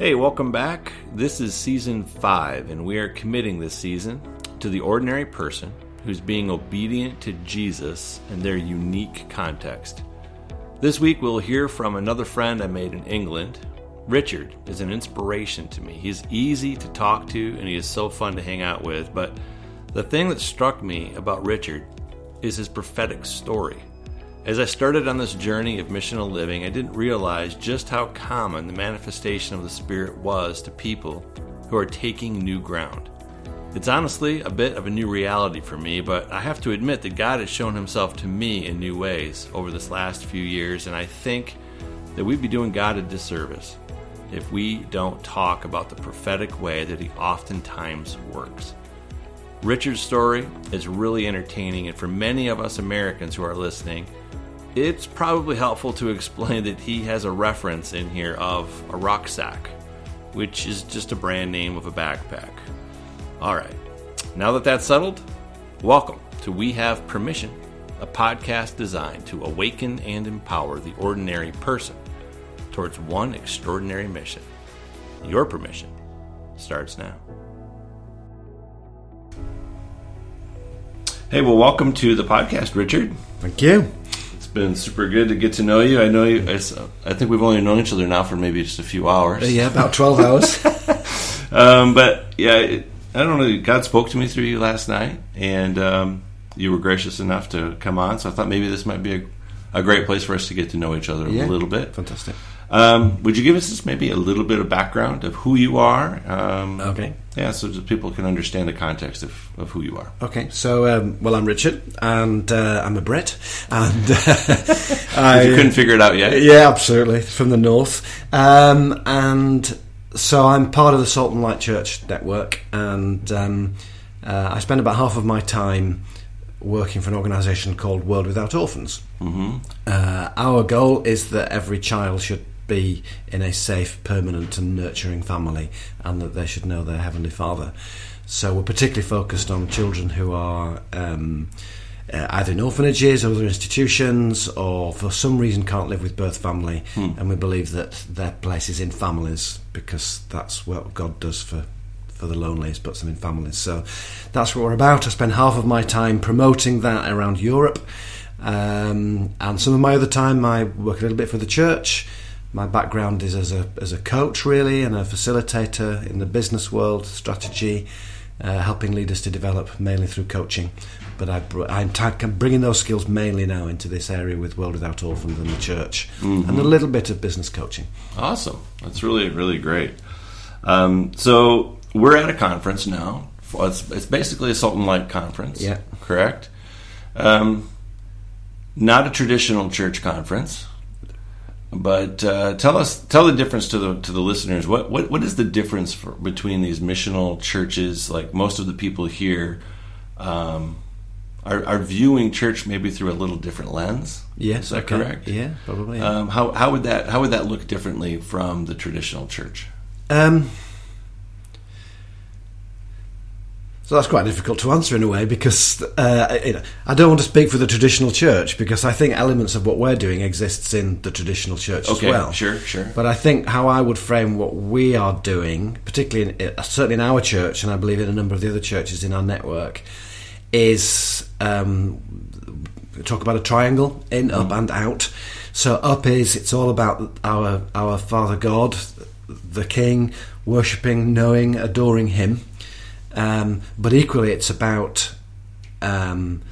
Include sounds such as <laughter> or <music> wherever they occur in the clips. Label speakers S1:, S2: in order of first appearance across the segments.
S1: Hey, welcome back. This is season five, and we are committing this season to the ordinary person who's being obedient to Jesus in their unique context. This week, we'll hear from another friend I made in England. Richard is an inspiration to me. He's easy to talk to, and he is so fun to hang out with. But the thing that struck me about Richard is his prophetic story. As I started on this journey of missional living, I didn't realize just how common the manifestation of the Spirit was to people who are taking new ground. It's honestly a bit of a new reality for me, but I have to admit that God has shown Himself to me in new ways over this last few years, and I think that we'd be doing God a disservice if we don't talk about the prophetic way that He oftentimes works. Richard's story is really entertaining, and for many of us Americans who are listening, it's probably helpful to explain <laughs> that he has a reference in here of a rucksack, which is just a brand name of a backpack. All right, now that that's settled, welcome to We Have Permission, a podcast designed to awaken and empower the ordinary person towards one extraordinary mission. Your permission starts now. Hey, well, welcome to the podcast, Richard.
S2: Thank you.
S1: It's been super good to get to know you. I know you. I think we've only known each other now for maybe just a few hours.
S2: Uh, yeah, about twelve hours. <laughs>
S1: um, but yeah, it, I don't know. God spoke to me through you last night, and um, you were gracious enough to come on. So I thought maybe this might be a, a great place for us to get to know each other
S2: Yeah.
S1: a little bit.
S2: Fantastic.
S1: Um, would you give us just maybe a little bit of background of who you are? Um,
S2: Okay.
S1: Yeah, so that people can understand the context of, of who you are.
S2: Okay, so um, well, I'm Richard, and uh, I'm a Brit, and <laughs> <laughs> uh, I
S1: you couldn't figure it out yet,
S2: yeah, absolutely from the north, um, and so I'm part of the Salt and Light Church network, and um, uh, I spend about half of my time working for an organisation called World Without Orphans. Mm-hmm. Uh, our goal is that every child should be in a safe, permanent, and nurturing family, and that they should know their heavenly Father. So we're particularly focused on children who are. Um, uh, either in orphanages or other institutions, or for some reason can't live with birth family, and we believe that their place is in families because that's what God does for for the lonely, is puts them in families. So that's what we're about. I spend half of my time promoting that around Europe, um, and some of my other time I work a little bit for the church. My background is as a as a coach, really, and a facilitator in the business world, strategy, uh, helping leaders to develop mainly through coaching. But I, I'm, ta- I'm bringing those skills mainly now into this area with World Without Orphans and the church, and a little bit of business coaching.
S1: Awesome. That's really, really great. Um, so we're at a conference now. It's, it's basically a Salt and Light conference.
S2: Yeah.
S1: Correct. Um, not a traditional church conference, but uh, tell us, tell the difference to the to the listeners. What what, what is the difference for, between these missional churches? Like most of the people here. Um, are, are viewing church maybe through a little different lens.
S2: Yes,
S1: is that
S2: okay.
S1: correct?
S2: Yeah, probably. yeah.
S1: Um, how how would that how would that look differently from the traditional church?
S2: Um, so that's quite difficult to answer in a way because uh, you know, I don't want to speak for the traditional church because I think elements of what we're doing exists in the traditional church
S1: Okay,
S2: as well.
S1: sure, sure.
S2: But I think how I would frame what we are doing, particularly in, uh, certainly in our church, and I believe in a number of the other churches in our network, is um, talk about a triangle in, up, and out. So up is it's all about our our Father God, the King, worshiping, knowing, adoring Him. Um, but equally, it's about um,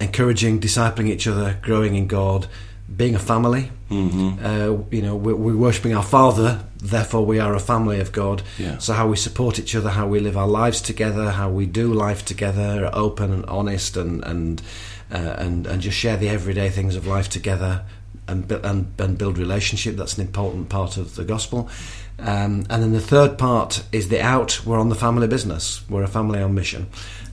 S2: encouraging, discipling each other, growing in God, being a family. Mm-hmm. Uh, you know, we're, we're worshiping our Father, therefore we are a family of God.
S1: Yeah.
S2: So how we support each other, how we live our lives together, how we do life together, open and honest, and and uh, and and just share the everyday things of life together. And, and, and build relationship. That's an important part of the gospel. Um, and then the third part is the out. We're on the family business. We're a family on mission.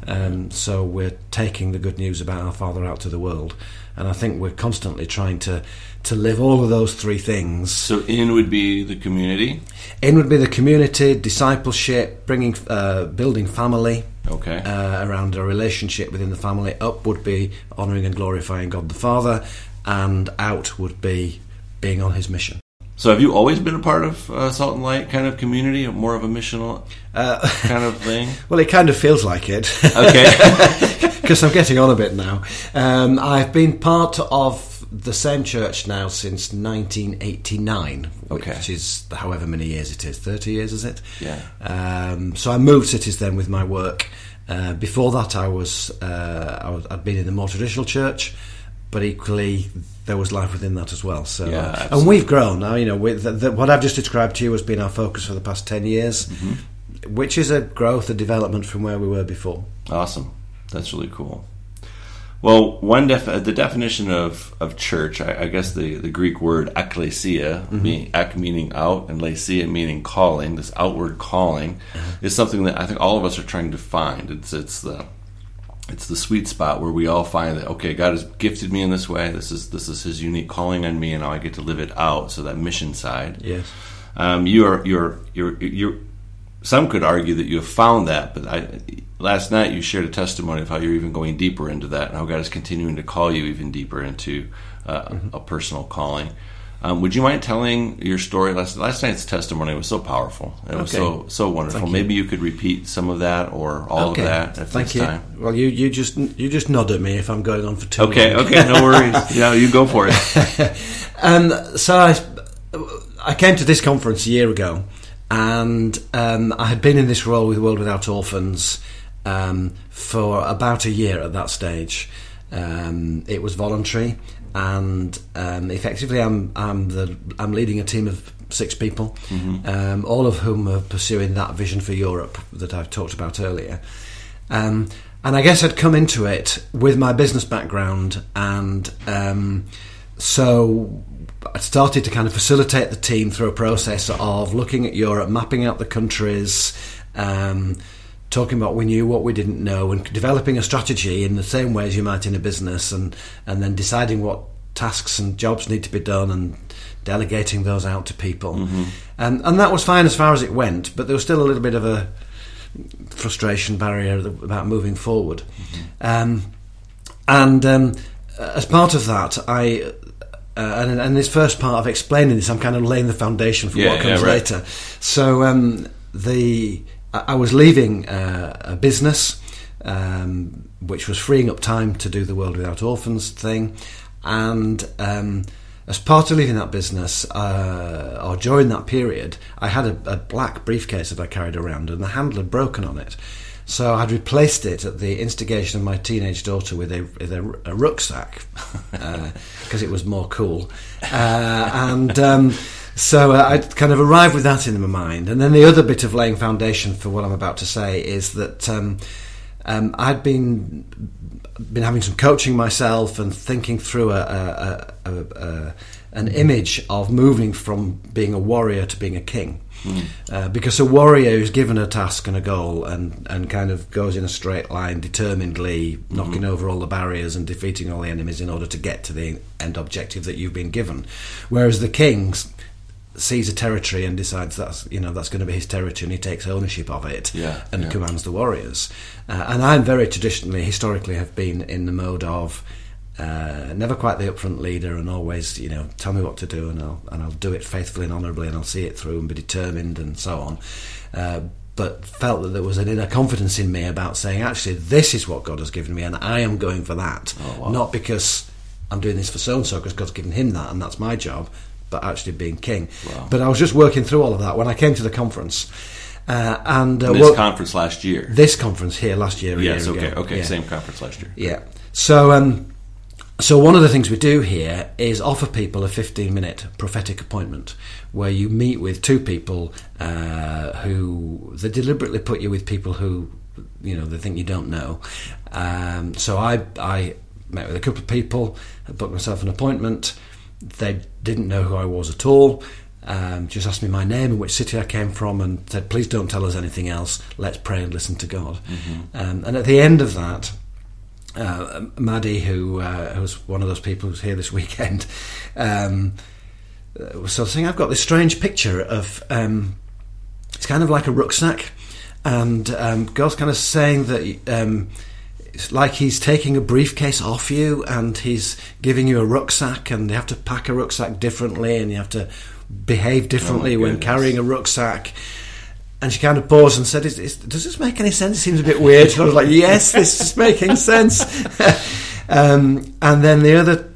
S2: Um, so we're taking the good news about our Father out to the world. And I think we're constantly trying to, to live all of those three things.
S1: So in would be the community.
S2: In would be the community, discipleship, bringing, uh, building family
S1: Okay.
S2: uh, around a relationship within the family. Up would be honouring and glorifying God the Father, and out would be being on His mission.
S1: So, have you always been a part of uh, Salt and Light kind of community, or more of a missional
S2: Uh, <laughs>
S1: kind of thing?
S2: well, it kind of feels like it.
S1: Okay. <laughs>
S2: because I'm getting on a bit now. Um, I've been part of the same church now since 1989,
S1: Okay.
S2: which is however many years it is. 30 years, is it?
S1: Yeah.
S2: Um, so I moved cities then with my work. Uh, before that, I was, uh, I was I'd been in the more traditional church, but equally there was life within that as well. So,
S1: Yeah,
S2: uh, and we've grown now. You know, with the, the, what I've just described to you has been our focus for the past 10 years,
S1: Mm-hmm.
S2: which is a growth, a development from where we were before.
S1: Awesome. That's really cool. Well, one def- the definition of, of church, I, I guess the, the Greek word ekklesia, meaning ek meaning out, and lesia meaning calling, this outward calling, is something that I think all of us are trying to find. It's it's the it's the sweet spot where we all find that okay, God has gifted me in this way. This is this is His unique calling on me, and now I get to live it out. So that mission side.
S2: Yes.
S1: Um, you are you're you're you're. Some could argue that you have found that, but I, last night you shared a testimony of how you're even going deeper into that, and how God is continuing to call you even deeper into uh, a personal calling. Um, would you mind telling your story? Last last night's testimony was so powerful. It was
S2: Okay.
S1: so so wonderful.
S2: Thank.
S1: Maybe you could repeat some of that or all
S2: okay.
S1: of that if
S2: Thank you.
S1: time.
S2: Well, you, you just you just nod at me if I'm going on for too
S1: Okay,
S2: long.
S1: okay, no worries. <laughs> yeah, you go for it. <laughs>
S2: Um, so I, I came to this conference a year ago, and um, I had been in this role with World Without Orphans um, for about a year at that stage. Um, it was voluntary, and um, effectively, I'm I'm the I'm leading a team of six people, um, all of whom are pursuing that vision for Europe that I've talked about earlier. Um, and I guess I'd come into it with my business background, and um, so I started to kind of facilitate the team through a process of looking at Europe, mapping out the countries, um, talking about we knew, what we didn't know, and developing a strategy in the same way as you might in a business, and and then deciding what tasks and jobs need to be done and delegating those out to people. And and that was fine as far as it went, but there was still a little bit of a frustration barrier about moving forward. Um, and um, as part of that, I uh, and, and this first part of explaining this, I'm kind of laying the foundation for
S1: Yeah,
S2: what comes
S1: yeah, right.
S2: later. So um, the I I was leaving uh, a business um, which was freeing up time to do the World Without Orphans thing, and um, as part of leaving that business, uh, or during that period, I had a, a black briefcase that I carried around, and the handle had broken on it. So I'd replaced it at the instigation of my teenage daughter with a, with a, a rucksack <laughs> because it was more cool, uh, and um, so uh, I'd kind of arrived with that in my mind. And then the other bit of laying foundation for what I'm about to say is that um, um, I'd been been having some coaching myself and thinking through a, a, a, a, an image of moving from being a warrior to being a king. Uh, because a warrior is given a task and a goal and, and kind of goes in a straight line determinedly, knocking over all the barriers and defeating all the enemies in order to get to the end objective that you've been given. Whereas the king s- sees a territory and decides that's you know that's going to be his territory and he takes ownership of it
S1: Yeah,
S2: and
S1: yeah.
S2: commands the warriors. Uh, and I'm very traditionally, historically, have been in the mode of uh, never quite the upfront leader, and always, you know, tell me what to do, and I'll and I'll do it faithfully and honourably, and I'll see it through and be determined, and so on. Uh, but felt that there was an inner confidence in me about saying, actually, this is what God has given me, and I am going for that,
S1: Oh, wow.
S2: not because I'm doing this for so and so, because God's given him that, and that's my job, but actually being king.
S1: Wow.
S2: But I was just working through all of that when I came to the conference. Uh, and uh,
S1: this
S2: well-
S1: conference last year.
S2: this conference here last year.
S1: Yes,
S2: year
S1: okay,
S2: ago.
S1: okay,
S2: Yeah.
S1: same conference last year.
S2: Yeah. So, um, so one of the things we do here is offer people a 15 minute prophetic appointment where you meet with two people uh, who they deliberately put you with people who you know they think you don't know. Um, so I I met with a couple of people, I booked myself an appointment. They didn't know who I was at all. Um, just asked me my name and which city I came from, and said, "Please don't tell us anything else. Let's pray and listen to God." Um, and at the end of that, uh, Maddie, who uh, was one of those people who's here this <laughs> weekend, um, uh, was sort of saying, "I've got this strange picture of um, it's kind of like a rucksack, and um, God's kind of saying that." Um, it's like he's taking a briefcase off you and he's giving you a rucksack and you have to pack a rucksack differently and you have to behave differently
S1: Oh,
S2: when carrying a rucksack. And she kind of paused and said, is, is, "Does this make any sense? It seems a bit weird." And I was like, "Yes, this is making sense." <laughs> um, and then the other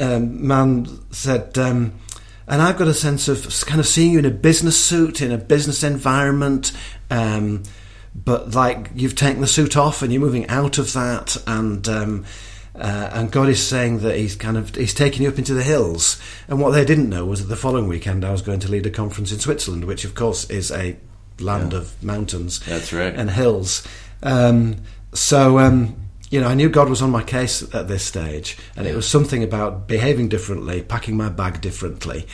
S2: um, man said, um, "And I've got a sense of kind of seeing you in a business suit in a business environment." But like you've taken the suit off and you're moving out of that, and um, uh, and God is saying that He's kind of He's taking you up into the hills. And what they didn't know was that the following weekend I was going to lead a conference in Switzerland, which of course is a land
S1: Yeah.
S2: of mountains
S1: That's right.
S2: and hills. Um, so um, you know, I knew God was on my case at this stage, and it was something about behaving differently, packing my bag differently.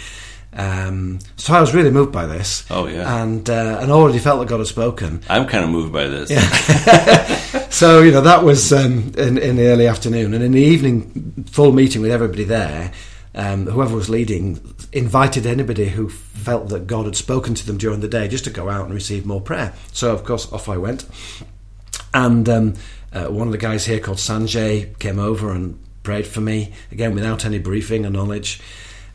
S2: Um, so I was really moved by this.
S1: Oh, yeah.
S2: and uh, and already felt that God had spoken.
S1: I'm kind of moved by this. Yeah. <laughs>
S2: So you know that was um, in, in the early afternoon, and in the evening, full meeting with everybody there. Um, whoever was leading invited anybody who felt that God had spoken to them during the day just to go out and receive more prayer. So of course off I went, and um, uh, one of the guys here called Sanjay came over and prayed for me again without any briefing or knowledge.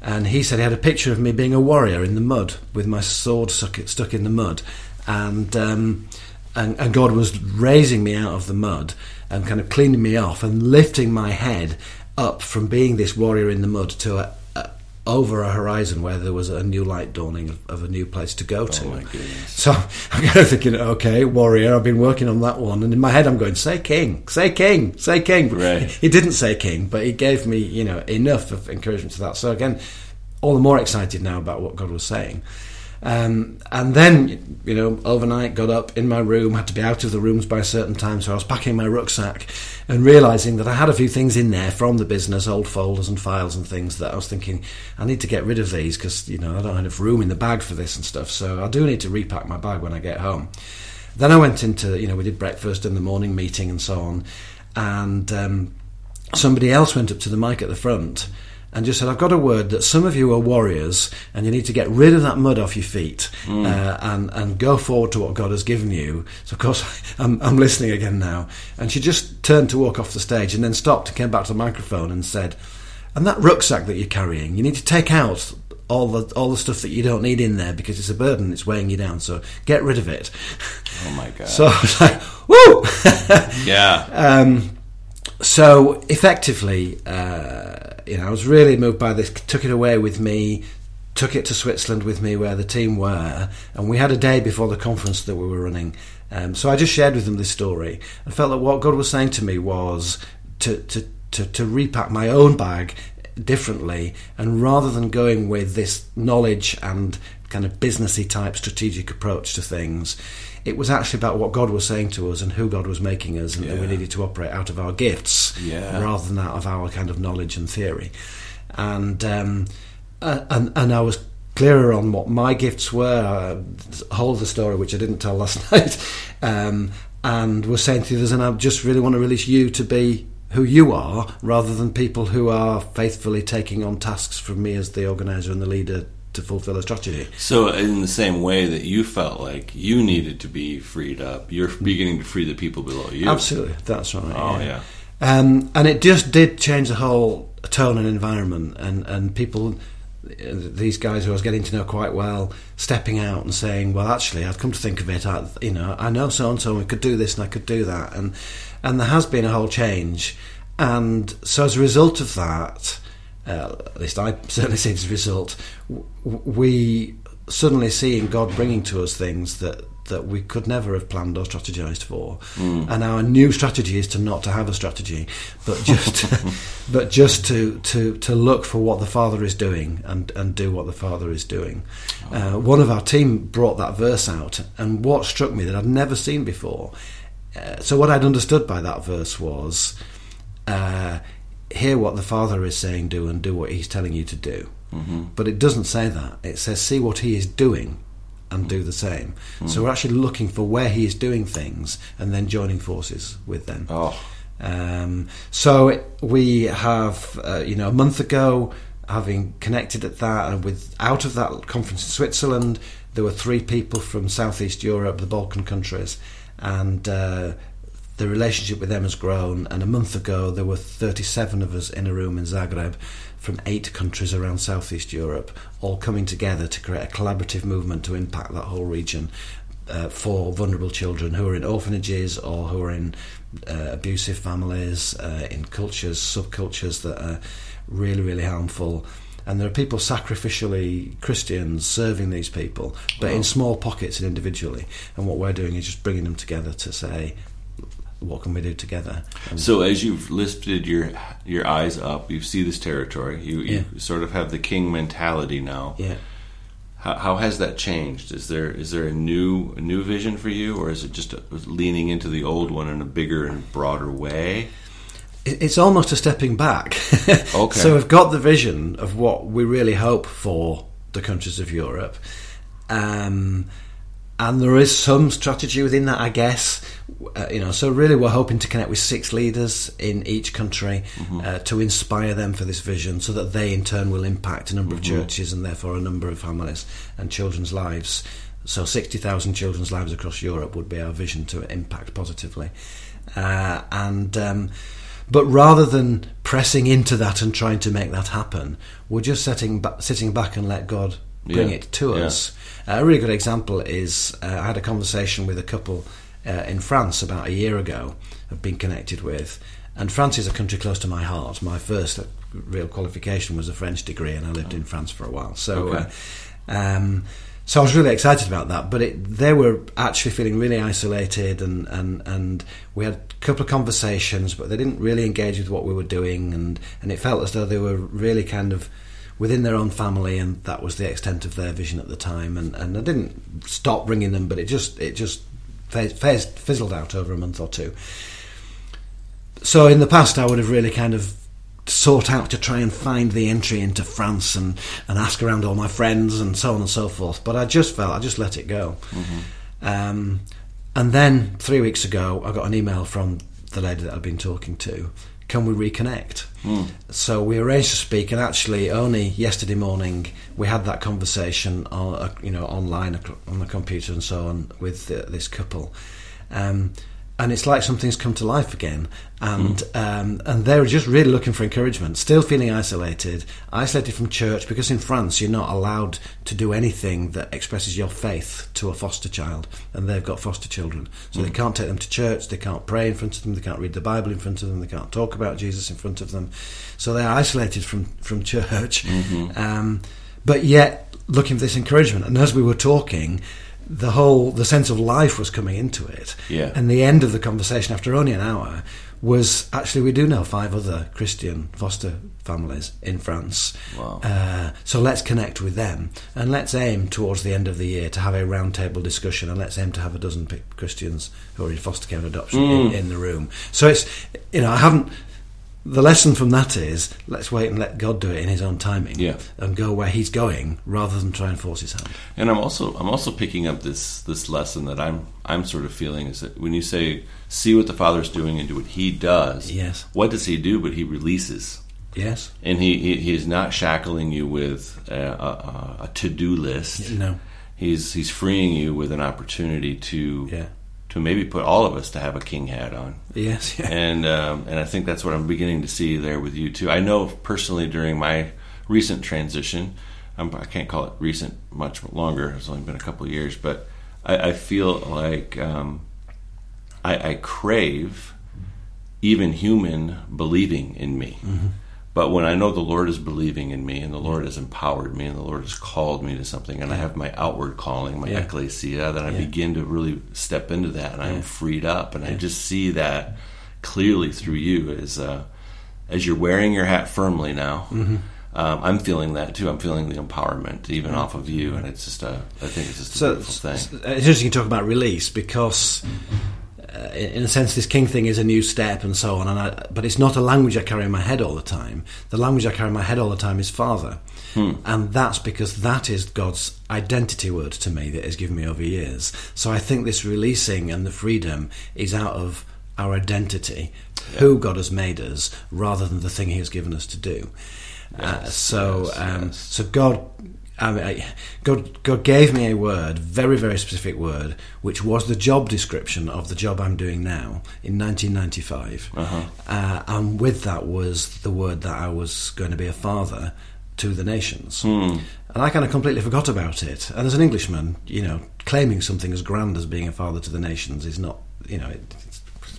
S2: And he said he had a picture of me being a warrior in the mud with my sword stuck, stuck in the mud, and, um, and and God was raising me out of the mud and kind of cleaning me off and lifting my head up from being this warrior in the mud to a, a, over a horizon where there was a new light dawning of, a new place to go
S1: oh to. Oh.
S2: So <laughs> I'm kind of thinking, okay, warrior, I've been working on that one, and in my head I'm going, say king, say king, say king.
S1: Right. <laughs>
S2: He didn't say king, but he gave me, you know, enough of encouragement to that. So again, all the more excited now about what God was saying. Um, and then, you know, overnight, got up in my room, had to be out of the rooms by a certain time, so I was packing my rucksack and realizing that I had a few things in there from the business, old folders and files and things that I was thinking, I need to get rid of these because, you know, I don't have enough room in the bag for this and stuff, so I do need to repack my bag when I get home. Then I went into, you know, we did breakfast and the morning meeting and so on, and um, somebody else went up to the mic at the front and just said, I've got a word that some of you are warriors and you need to get rid of that mud off your feet uh, and, and go forward to what God has given you. So, of course, <laughs> I'm, I'm listening again now. And she just turned to walk off the stage and then stopped and came back to the microphone and said, And that rucksack that you're carrying, you need to take out all the all the stuff that you don't need in there because it's a burden, it's weighing you down. So get rid of it.
S1: Oh my <laughs> god.
S2: So I was like, woo!
S1: yeah. <laughs>
S2: Um, so effectively, uh, you know, I was really moved by this. Took it away with me, took it to Switzerland with me, where the team were, and we had a day before the conference that we were running. Um, so I just shared with them this story and felt that what God was saying to me was to to to, to repack my own bag differently, and rather than going with this knowledge and kind of businessy type strategic approach to things, it was actually about what God was saying to us and who God was making us, and that we needed to operate out of our gifts
S1: Yeah.
S2: rather than out of our kind of knowledge and theory. And um, uh, and and I was clearer on what my gifts were. Uh, whole of the story, which I didn't tell last <laughs> night, um, and was saying to others, and I just really want to release you to be who you are, rather than people who are faithfully taking on tasks from me as the organizer and the leader to fulfill a strategy.
S1: So, in the same way that you felt like you needed to be freed up, you're beginning to free the people below you.
S2: Absolutely, that's right.
S1: Oh yeah.
S2: Um, and it just did change the whole tone and environment, and, and people, these guys who I was getting to know quite well, stepping out and saying, "Well, actually, I've come to think of it. I, you know, I know so and so, we could do this and I could do that," and and there has been a whole change, and so as a result of that, uh, at least I certainly <laughs> see a result, we suddenly seeing God bringing to us things that that we could never have planned or strategized for. And our new strategy is to not to have a strategy, but just <laughs> but just to, to to look for what the Father is doing and and do what the Father is doing. Uh, one of our team brought that verse out, and what struck me that I'd never seen before. Uh, so what I'd understood by that verse was. Uh, hear what the Father is saying, do, and do what He's telling you to do. Mm-hmm. But it doesn't say that. It says, see what He is doing and do the same. So we're actually looking for where He is doing things and then joining forces with them.
S1: Oh.
S2: Um, so it- we have, uh, you know, a month ago, having connected at that, and with out of that conference in Switzerland, there were three people from Southeast Europe, the Balkan countries, and uh, the relationship with them has grown. And a month ago, there were 37 of us in a room in Zagreb from eight countries around Southeast Europe, all coming together to create a collaborative movement to impact that whole region. Uh, for vulnerable children who are in orphanages or who are in uh, abusive families, uh, in cultures, subcultures that are really, really harmful. And there are people sacrificially Christians serving these people, but wow. in small pockets and individually. And what we're doing is just bringing them together to say, what can we do together?
S1: And so, as you've lifted your your eyes up, you see this territory. You, you yeah. sort of have the king mentality now.
S2: Yeah.
S1: How, how, has that changed? Is there is there a new a new vision for you, or is it just a, leaning into the old one in a bigger and broader way?
S2: It's almost a stepping back. <laughs> okay. so we've got the vision of what we really hope for the countries of Europe. Um, and there is some strategy within that, I guess. Uh, you know, so really, we're hoping to connect with six leaders in each country mm-hmm. uh, to inspire them for this vision, so that they in turn will impact a number mm-hmm. of churches and therefore a number of families and children's lives. So, sixty thousand children's lives across Europe would be our vision to impact positively, uh, and. Um, but rather than pressing into that and trying to make that happen, we're just sitting, ba- sitting back and let God bring yeah. it to us. Uh, a really good example is uh, I had a conversation with a couple uh, in France about a year ago. I've been connected with, and France is a country close to my heart. My first real qualification was a French degree, and I lived in France for a while. So. Okay. Uh, um, so I was really excited about that. But it, they were actually feeling really isolated, and, and, and we had a couple of conversations, but they didn't really engage with what we were doing, and, and it felt as though they were really kind of within their own family, and that was the extent of their vision at the time. And, and I didn't stop ringing them, but it just it just fizzled out over a month or two. So in the past, I would have really kind of sought out to try and find the entry into France and, and ask around all my friends and so on and so forth. But I just felt I just let it go. Mm-hmm. Um, and then three weeks ago, I got an email from the lady that I'd been talking to can we reconnect? Mm. So we arranged to speak, and actually, only yesterday morning we had that conversation, on, uh, you know, online on the computer and so on with uh, this couple. Um, and it's like something's come to life again, and mm. um, and they're just really looking for encouragement. Still feeling isolated, isolated from church because in France you're not allowed to do anything that expresses your faith to a foster child, and they've got foster children, so mm. they can't take them to church, they can't pray in front of them, they can't read the Bible in front of them, they can't talk about Jesus in front of them, so they're isolated from from church. Mm-hmm. Um, but yet looking for this encouragement, and as we were talking the whole the sense of life was coming into it.
S1: Yeah.
S2: And the end of the conversation after only an hour was actually we do know five other Christian foster families in France.
S1: Wow. Uh,
S2: so let's connect with them and let's aim towards the end of the year to have a roundtable discussion and let's aim to have a dozen Christians who are in foster care and adoption mm. in, in the room. So it's you know I haven't the lesson from that is let's wait and let God do it in His own timing,
S1: yeah.
S2: and go where He's going rather than try and force His hand.
S1: And I'm also I'm also picking up this this lesson that I'm I'm sort of feeling is that when you say see what the Father's doing and do what He does,
S2: yes,
S1: what does He do? But He releases.
S2: Yes,
S1: and he, he, he is not shackling you with a, a, a to do list.
S2: No,
S1: he's he's freeing you with an opportunity to
S2: yeah
S1: to maybe put all of us to have a king hat on.
S2: Yes, yeah.
S1: and um, and I think that's what I'm beginning to see there with you too. I know personally during my recent transition, I'm, I can not call it recent much longer. It's only been a couple of years, but I, I feel like um, I, I, crave even human believing in me. Mm-hmm. But when I know the Lord is believing in me and the Lord has empowered me and the Lord has called me to something and yeah. I have my outward calling, my yeah. ecclesia, then I yeah. begin to really step into that and I am freed up and I just see that clearly through you as uh, as you're wearing your hat firmly now. Mm-hmm. Um, I'm feeling that too. I'm feeling the empowerment even off of you, and it's just a. I think it's just a so, beautiful thing.
S2: It's interesting you talk about release because in a sense, this king thing is a new step and so on. And I, but it's not a language I carry in my head all the time. The language I carry in my head all the time is Father, hmm. and that's because that is God's identity word to me that has given me over years. So I think this releasing and the freedom is out of our identity, yeah. who God has made us, rather than the thing He has given us to do. Uh, yes, uh, so, yes, um, yes. so God I mean, I, God, God gave me a word, very, very specific word, which was the job description of the job I'm doing now in 1995.
S1: Uh-huh.
S2: Uh, and with that was the word that I was going to be a father to the nations.
S1: Hmm.
S2: And I kind of completely forgot about it. And as an Englishman, you know, claiming something as grand as being a father to the nations is not, you know, it's a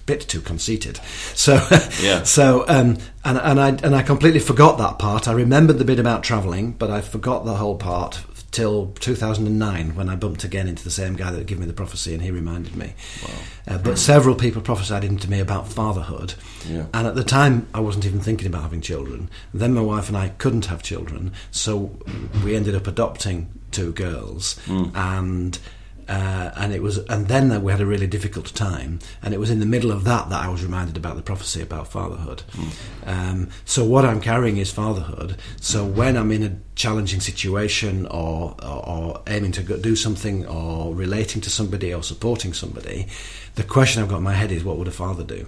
S2: bit too conceited. So, <laughs>
S1: Yeah.
S2: so, um, and and I and I completely forgot that part. I remembered the bit about travelling, but I forgot the whole part till 2009 when I bumped again into the same guy that gave me the prophecy, and he reminded me. Uh, but several people prophesied into me about fatherhood,
S1: Yeah.
S2: and at the time I wasn't even thinking about having children. Then my wife and I couldn't have children, so we ended up adopting two girls, and. Uh, and it was, and then we had a really difficult time, and it was in the middle of that that I was reminded about the prophecy about fatherhood. Um, so what I'm carrying is fatherhood. So when I'm in a challenging situation, or, or, or aiming to go, do something, or relating to somebody, or supporting somebody, the question I've got in my head is, what would a father do?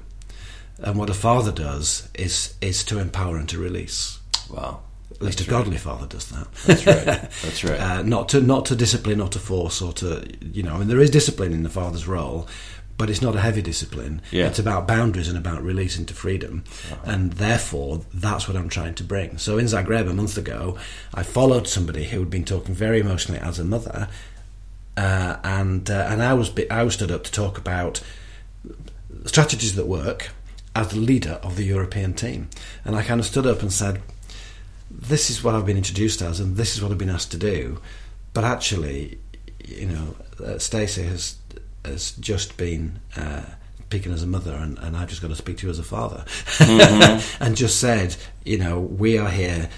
S2: And what a father does is is to empower and to release.
S1: Wow.
S2: At least a
S1: That's right.
S2: godly father does that.
S1: That's right. <laughs> That's right.
S2: Uh, not to not to discipline or to force or to you know. I mean, there is discipline in the father's role, but it's not a heavy discipline.
S1: Yeah.
S2: It's about boundaries and about releasing to freedom, and therefore that's what I'm trying to bring. So in Zagreb a month ago, I followed somebody who had been talking very emotionally as a mother, uh, and uh, and I was I was stood up to talk about strategies that work as the leader of the European team, and I kind of stood up and said this is what I've been introduced as, and this is what I've been asked to do. But actually, you know, uh, Stacey has has just been uh, speaking as a mother, and, and I've just got to speak to you as a father, <laughs> and just said, you know, we are here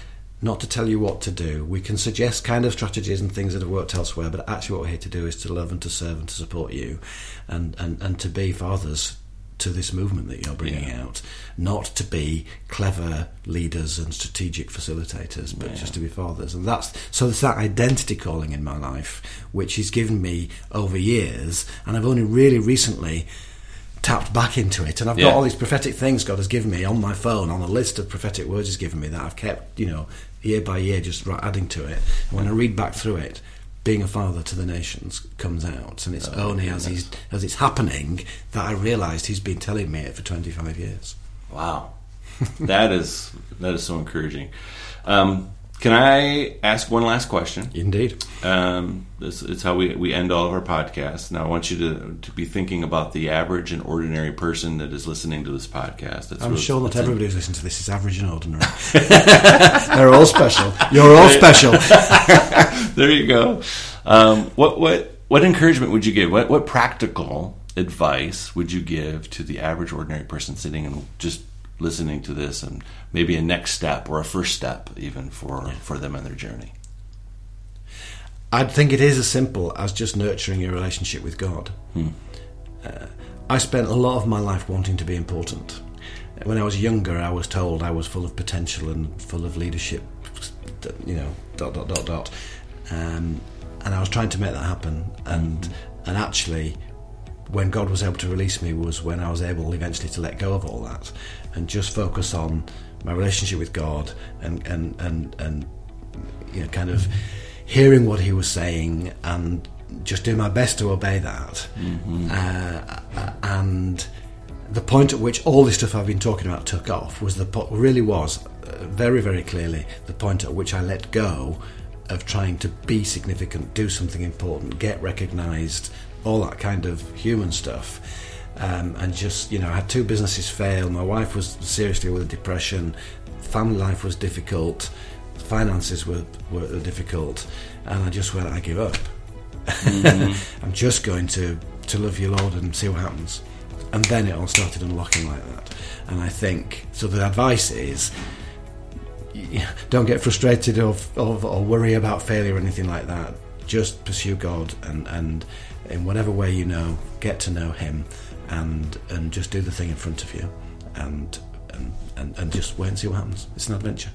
S2: not to tell you what to do. We can suggest kind of strategies and things that have worked elsewhere, but actually, what we're here to do is to love and to serve and to support you, and and, and to be fathers to this movement that you're bringing
S1: Yeah.
S2: out, not to be clever leaders and strategic facilitators, but
S1: Yeah.
S2: just to be fathers. And that's so it's that identity calling in my life, which he's given me over years, and I've only really recently tapped back into it. And I've
S1: Yeah.
S2: got all these prophetic things God has given me on my phone, on a list of prophetic words He's given me that I've kept, you know, year by year, just adding to it. And when I read back through it. Being a father to the nations comes out, and it's
S1: Oh,
S2: only as he's as it's happening that I realised he's been telling me it for twenty five years.
S1: Wow, that is that is so encouraging. Um, can I ask one last question?
S2: Indeed.
S1: Um, this is how we, we end all of our podcasts. Now, I want you to, to be thinking about the average and ordinary person that is listening to this podcast. That's
S2: I'm sure not everybody who's listening to this is average and ordinary. <laughs> They're all special. You're all special. <laughs>
S1: there you go. Um, what what what encouragement would you give? What what practical advice would you give to the average ordinary person sitting and just listening to this, and maybe a next step or a first step even for for them and their journey?
S2: I think it is as simple as just nurturing your relationship with God. Uh, I spent a lot of my life wanting to be important. When I was younger, I was told I was full of potential and full of leadership, you know, dot, dot, dot, dot. Um, and I was trying to make that happen. And, and actually, when God was able to release me was when I was able eventually to let go of all that and just focus on my relationship with God and, and, and, and you know, kind of hearing what he was saying and just doing my best to obey that. Uh, and the point at which all this stuff I've been talking about took off was the po- really was uh, very very clearly the point at which I let go of trying to be significant, do something important, get recognised, all that kind of human stuff. Um, and just you know, I had two businesses fail. My wife was seriously with depression. Family life was difficult. Finances were, were difficult, and I just went. I give up. <laughs> I'm just going to to love you, Lord, and see what happens. And then it all started unlocking like that. And I think so. The advice is. Don't get frustrated or, or, or worry about failure or anything like that. Just pursue God and, and in whatever way you know, get to know Him, and and just do the thing in front of you, and and, and, and just wait and see what happens. It's an adventure.